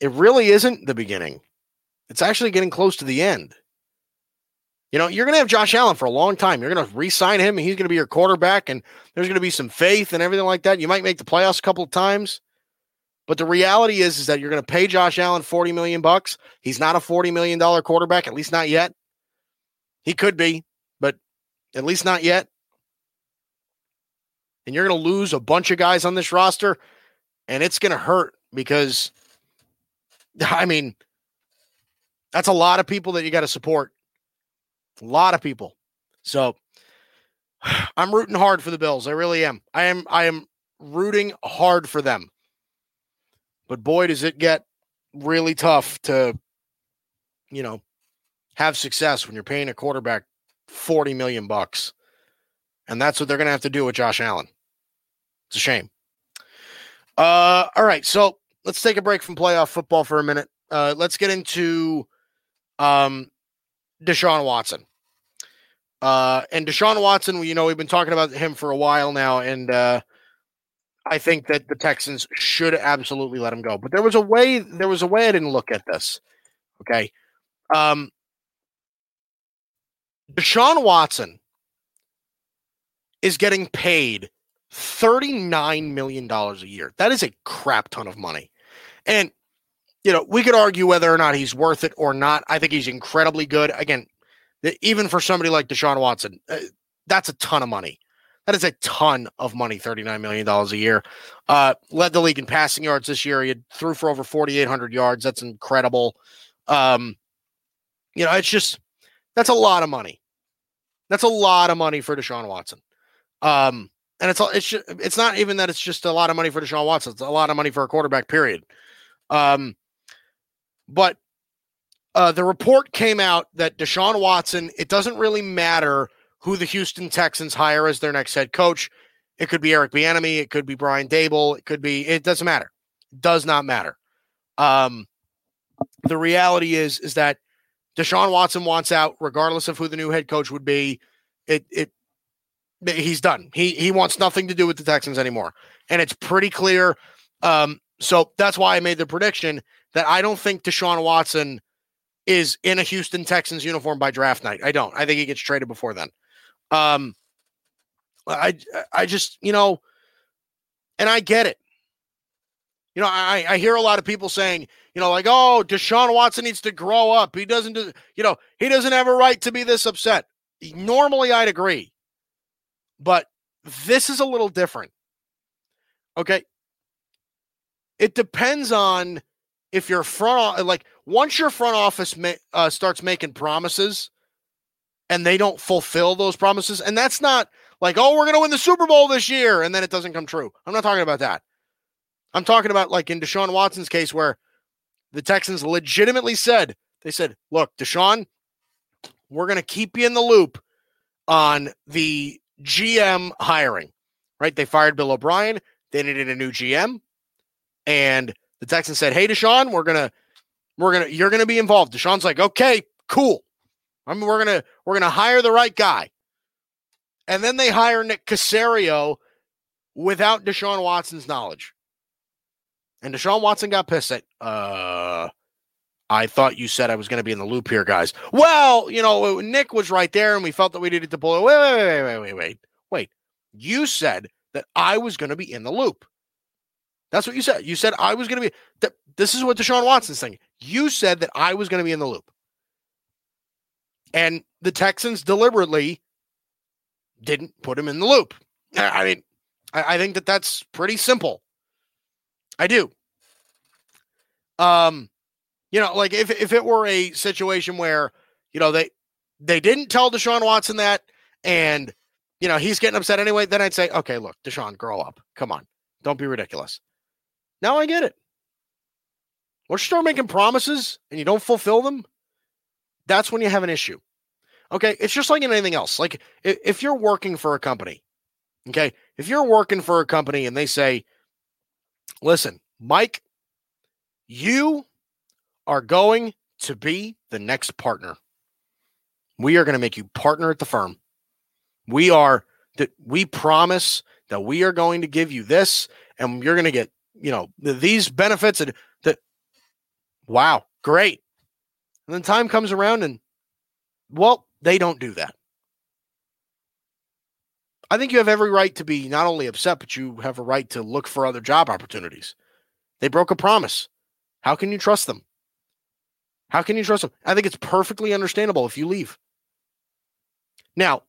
It really isn't the beginning. It's actually getting close to the end. You know, you're going to have Josh Allen for a long time. You're going to re sign him, and he's going to be your quarterback, and there's going to be some faith and everything like that. You might make the playoffs a couple of times. But the reality is, is that you're going to pay Josh Allen 40 million bucks. He's not a 40 million dollar quarterback, at least not yet. He could be, but at least not yet. And you're going to lose a bunch of guys on this roster, and it's going to hurt because, I mean, that's a lot of people that you got to support. A lot of people. So I'm rooting hard for the Bills. I really am. I am. I am rooting hard for them. But boy, does it get really tough to, you know, have success when you're paying a quarterback 40 million bucks. And that's what they're going to have to do with Josh Allen. It's a shame. Uh, all right. So let's take a break from playoff football for a minute. Uh, let's get into um, Deshaun Watson. Uh, and Deshaun Watson, you know, we've been talking about him for a while now. And, uh, I think that the Texans should absolutely let him go. But there was a way there was a way I didn't look at this. Okay. Um Deshaun Watson is getting paid $39 million a year. That is a crap ton of money. And, you know, we could argue whether or not he's worth it or not. I think he's incredibly good. Again, even for somebody like Deshaun Watson, uh, that's a ton of money. That is a ton of money, $39 million a year. Uh, led the league in passing yards this year. He threw for over 4,800 yards. That's incredible. Um, you know, it's just, that's a lot of money. That's a lot of money for Deshaun Watson. Um, and it's it's it's not even that it's just a lot of money for Deshaun Watson. It's a lot of money for a quarterback. Period. Um, but uh, the report came out that Deshaun Watson. It doesn't really matter who the Houston Texans hire as their next head coach. It could be Eric Bieniemy. It could be Brian Daboll. It could be. It doesn't matter. It does not matter. Um, the reality is is that Deshaun Watson wants out, regardless of who the new head coach would be. It it he's done. He he wants nothing to do with the Texans anymore, and it's pretty clear. Um, so that's why I made the prediction that I don't think Deshaun Watson is in a Houston Texans uniform by draft night. I don't. I think he gets traded before then. Um, I I just you know, and I get it. You know, I I hear a lot of people saying, you know, like, oh, Deshaun Watson needs to grow up. He doesn't do, you know, he doesn't have a right to be this upset. Normally, I'd agree, but this is a little different. Okay, it depends on if your front like once your front office ma- uh, starts making promises and they don't fulfill those promises, and that's not like, oh, we're going to win the Super Bowl this year, and then it doesn't come true. I'm not talking about that. I'm talking about like in Deshaun Watson's case, where the Texans legitimately said, they said, look, Deshaun, we're going to keep you in the loop on the GM hiring, right? They fired Bill O'Brien. They needed a new GM. And the Texans said, hey, Deshaun, we're to, we're to, you're to be involved. Deshaun's like, okay, cool. I mean, we're gonna we're gonna hire the right guy. And then they hire Nick Caserio without Deshaun Watson's knowledge. And Deshaun Watson got pissed at uh I thought you said I was going to be in the loop here, guys. Well, you know, Nick was right there, and we felt that we needed to pull it. Wait, wait, wait, wait, wait, wait, wait. You said that I was going to be in the loop. That's what you said. You said I was going to be. Th- this is what Deshaun Watson's saying. You said that I was going to be in the loop. And the Texans deliberately didn't put him in the loop. I mean, I, I think that that's pretty simple. I do. Um, you know, like if if it were a situation where you know they they didn't tell Deshaun Watson that, and you know he's getting upset anyway, then I'd say, okay, look, Deshaun, grow up. Come on, don't be ridiculous. Now I get it. Once you start making promises and you don't fulfill them, that's when you have an issue. Okay. It's just like in anything else. Like if you're working for a company, okay, if you're working for a company and they say, listen, Mike, you are going to be the next partner. We are going to make you partner at the firm. We are that we promise that we are going to give you this and you're going to get, you know, these benefits and that wow, great. And then time comes around and well, they don't do that. I think you have every right to be not only upset, but you have a right to look for other job opportunities. They broke a promise. How can you trust them? How can you trust them? I think it's perfectly understandable if you leave. Now,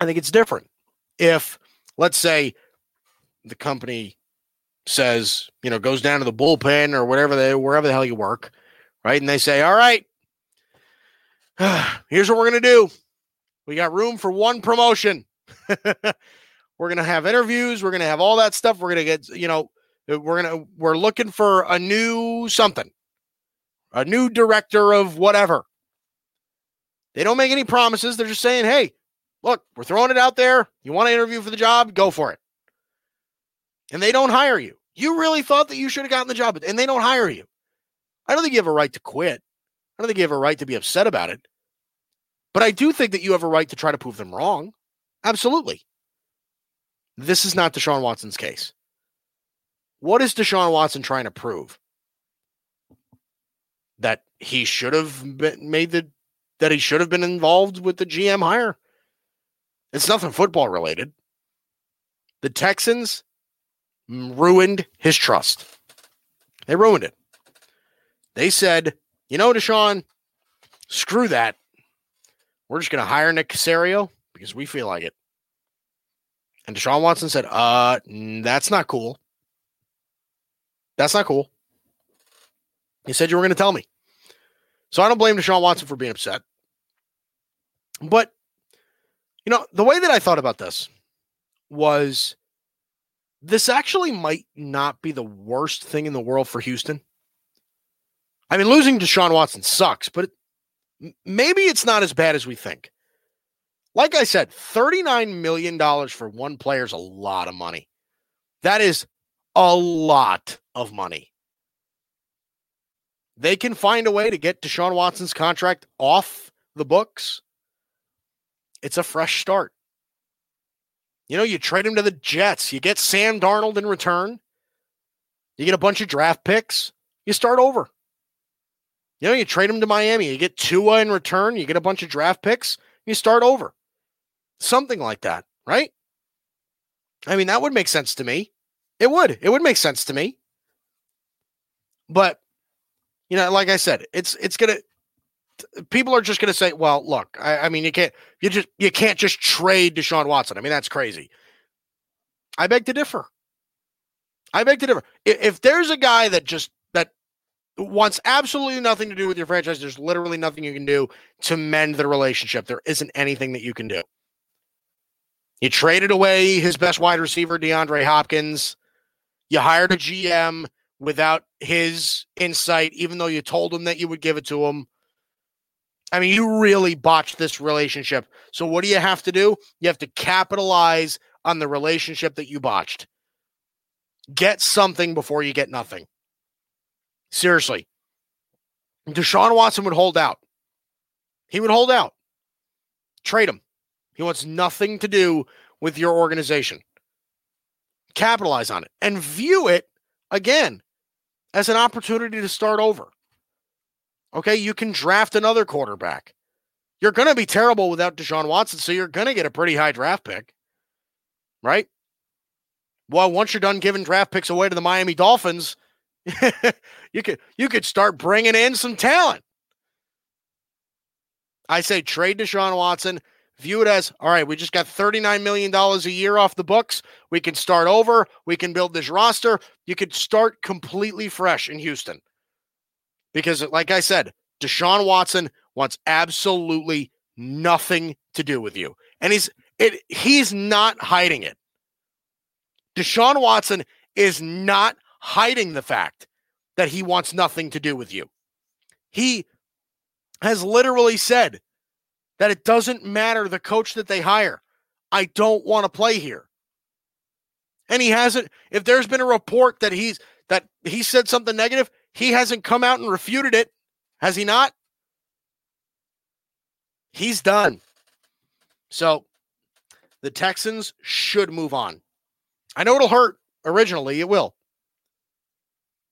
I think it's different. If, let's say, the company says, you know, goes down to the bullpen or whatever they wherever the hell you work, right? And they say, All right, here's what we're going to do we got room for one promotion. we're going to have interviews. We're going to have all that stuff. We're going to get, you know, we're going to, we're looking for a new something, a new director of whatever. They don't make any promises. They're just saying, hey, look, we're throwing it out there. You want to interview for the job? Go for it. And they don't hire you. You really thought that you should have gotten the job, and they don't hire you. I don't think you have a right to quit. I don't think you have a right to be upset about it. But I do think that you have a right to try to prove them wrong. Absolutely. This is not Deshaun Watson's case. What is Deshaun Watson trying to prove? That he should have made the that he should have been involved with the GM hire. It's nothing football related. The Texans ruined his trust. They ruined it. They said, you know, Deshaun, screw that. We're just going to hire Nick Caserio because we feel like it. And Deshaun Watson said, uh, that's not cool. That's not cool. He said you were going to tell me. So I don't blame Deshaun Watson for being upset. But, you know, the way that I thought about this was this actually might not be the worst thing in the world for Houston. I mean, losing Deshaun Watson sucks, but it, maybe it's not as bad as we think. Like I said, $39 million for one player is a lot of money. That is a lot of money. They can find a way to get Deshaun Watson's contract off the books. It's a fresh start. You know, you trade him to the Jets, you get Sam Darnold in return, you get a bunch of draft picks, you start over. You know, you trade him to Miami, you get Tua in return, you get a bunch of draft picks, you start over. Something like that, right? I mean, that would make sense to me. It would. It would make sense to me. But you know, like I said, it's it's gonna people are just to say, "Well, look, I, I, mean, you can't, you just, you can't just trade Deshaun Watson." I mean, that's crazy. I beg to differ. I beg to differ. If, if there's a guy that just that wants absolutely nothing to do with your franchise, there's literally nothing you can do to mend the relationship. There isn't anything that you can do. You traded away his best wide receiver, DeAndre Hopkins. You hired a GM without his insight, even though you told him that you would give it to him. I mean, you really botched this relationship. So, what do you have to do? You have to capitalize on the relationship that you botched. Get something before you get nothing. Seriously. Deshaun Watson would hold out. He would hold out. Trade him. He wants nothing to do with your organization. Capitalize on it and view it again as an opportunity to start over. Okay, you can draft another quarterback. You're going to be terrible without Deshaun Watson, so you're going to get a pretty high draft pick, right? Well, once you're done giving draft picks away to the Miami Dolphins, you could you could start bringing in some talent. I say trade Deshaun Watson. View it as all right. We just got $39 million a year off the books. We can start over. We can build this roster. You could start completely fresh in Houston. Because, like I said, Deshaun Watson wants absolutely nothing to do with you. And he's it he's not hiding it. Deshaun Watson is not hiding the fact that he wants nothing to do with you. He has literally said that it doesn't matter the coach that they hire. I don't want to play here. And he hasn't if there's been a report that he's that he said something negative, he hasn't come out and refuted it, has he not? He's done. So the Texans should move on. I know it'll hurt originally, it will.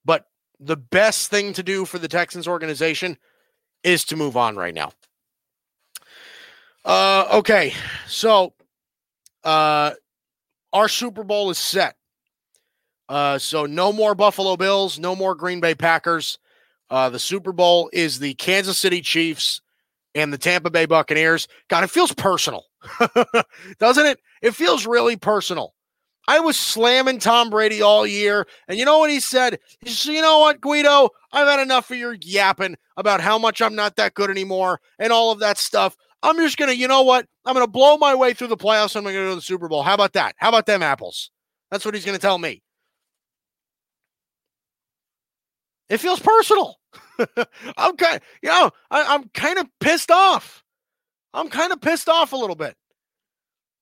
But the best thing to do for the Texans organization is to move on right now. Uh, okay, so uh, our Super Bowl is set. Uh, so no more Buffalo Bills, no more Green Bay Packers. Uh, the Super Bowl is the Kansas City Chiefs and the Tampa Bay Buccaneers. God, it feels personal, doesn't it? It feels really personal. I was slamming Tom Brady all year, and you know what he said? He said, "You know what, Guido? I've had enough of your yapping about how much I'm not that good anymore and all of that stuff. I'm just gonna, you know what? I'm gonna blow my way through the playoffs. I'm gonna go to the Super Bowl. How about that? How about them apples? That's what he's gonna tell me. It feels personal. I'm kind, you know, I, am kind of pissed off. I'm kind of pissed off a little bit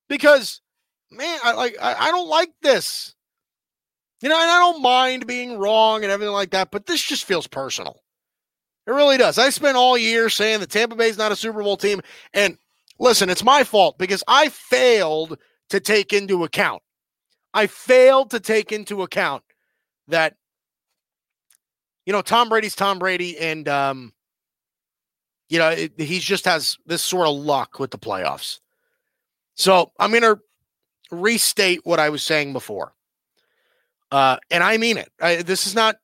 because, man, I like, I, I don't like this. You know, and I don't mind being wrong and everything like that, but this just feels personal. It really does. I spent all year saying that Tampa Bay's not a Super Bowl team, and listen, it's my fault because I failed to take into account. I failed to take into account that you know, Tom Brady's Tom Brady, and um, You know, it, he just has this sort of luck with the playoffs. So I'm going to restate what I was saying before. Uh, and I mean it. I, this is not,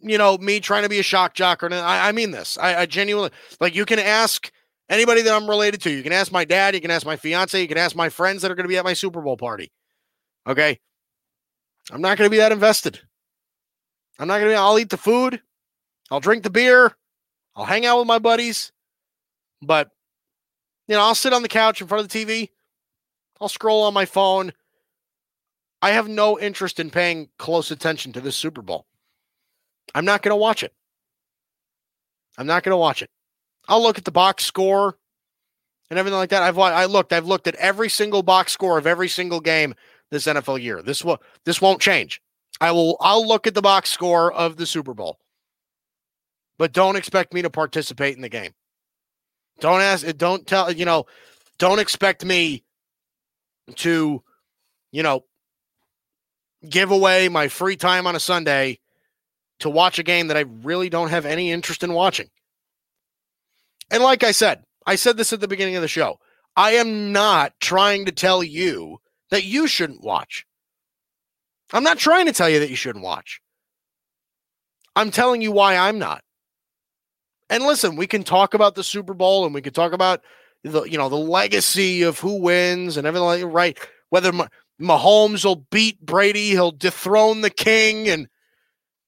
you know, me trying to be a shock jock or I, I mean this. I, I genuinely like. You can ask anybody that I'm related to. You can ask my dad. You can ask my fiance. You can ask my friends that are going to be at my Super Bowl party. Okay, I'm not going to be that invested. I'm not going to be. I'll eat the food. I'll drink the beer. I'll hang out with my buddies. But you know, I'll sit on the couch in front of the TV. I'll scroll on my phone. I have no interest in paying close attention to this Super Bowl. I'm not going to watch it. I'm not going to watch it. I'll look at the box score and everything like that. I've I looked. I've looked at every single box score of every single game this NFL year. This will this won't change. I will. I'll look at the box score of the Super Bowl, but don't expect me to participate in the game. Don't ask. Don't tell. You know. Don't expect me to, you know, give away my free time on a Sunday to watch a game that I really don't have any interest in watching. And like I said, I said this at the beginning of the show. I am not trying to tell you that you shouldn't watch. I'm not trying to tell you that you shouldn't watch. I'm telling you why I'm not. And listen, we can talk about the Super Bowl and we can talk about the you know the legacy of who wins and everything like right. Whether Mahomes will beat Brady, he'll dethrone the king, and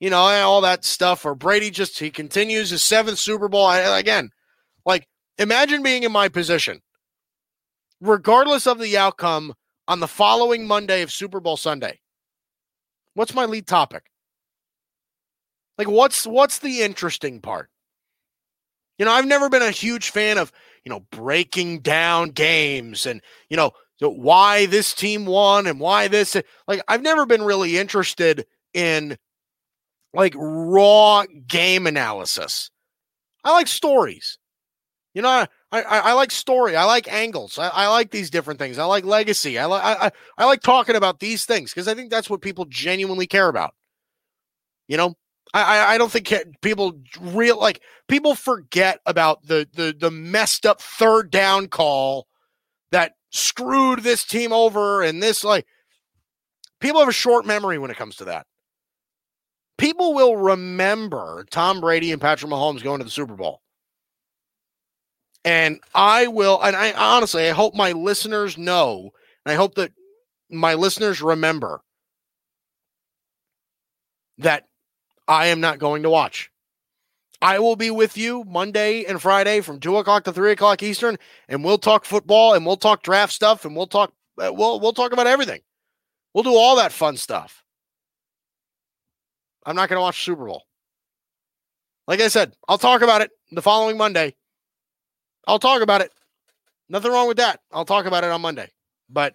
you know all that stuff. Or Brady just he continues his seventh Super Bowl. I, again, like imagine being in my position, regardless of the outcome on the following Monday of Super Bowl Sunday. What's my lead topic? Like what's what's the interesting part? You know, I've never been a huge fan of, you know, breaking down games and, you know, why this team won and why this like I've never been really interested in like raw game analysis. I like stories. You know, I, I, I like story. I like angles. I, I, like these different things. I like legacy. I like I, I like talking about these things because I think that's what people genuinely care about. You know, I, I don't think people real like people forget about the the the messed up third down call that screwed this team over and this like people have a short memory when it comes to that. People will remember Tom Brady and Patrick Mahomes going to the Super Bowl. And I will, and I honestly, I hope my listeners know, and I hope that my listeners remember that I am not going to watch. I will be with you Monday and Friday from two o'clock to three o'clock Eastern, and we'll talk football and we'll talk draft stuff and we'll talk uh, we'll we'll talk about everything. We'll do all that fun stuff. I'm not going to watch Super Bowl. Like I said, I'll talk about it the following Monday. I'll talk about it. Nothing wrong with that. I'll talk about it on Monday. But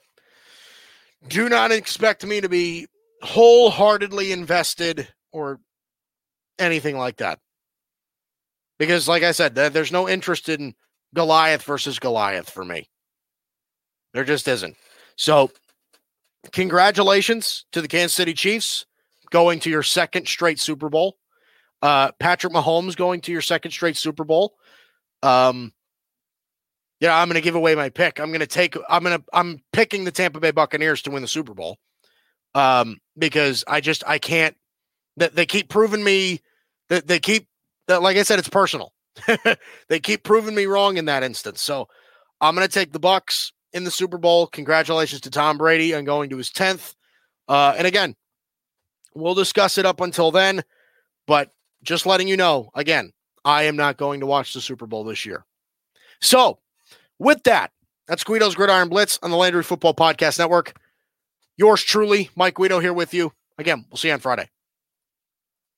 do not expect me to be wholeheartedly invested or anything like that. Because, like I said, there's no interest in Goliath versus Goliath for me. There just isn't. So, congratulations to the Kansas City Chiefs going to your second straight Super Bowl. Uh, Patrick Mahomes going to your second straight Super Bowl. Um, yeah, I'm going to give away my pick. I'm going to take. I'm going to. I'm picking the Tampa Bay Buccaneers to win the Super Bowl. Um, because I just I can't. That they keep proving me That they keep that, like I said, it's personal. they keep proving me wrong in that instance. So I'm going to take the Bucks in the Super Bowl. Congratulations to Tom Brady on going to his 10th. Uh, and again, we'll discuss it up until then. But just letting you know, again, I am not going to watch the Super Bowl this year. So, with that, that's Guido's Gridiron Blitz on the Landry Football Podcast Network. Yours truly, Mike Guido, here with you. Again, we'll see you on Friday.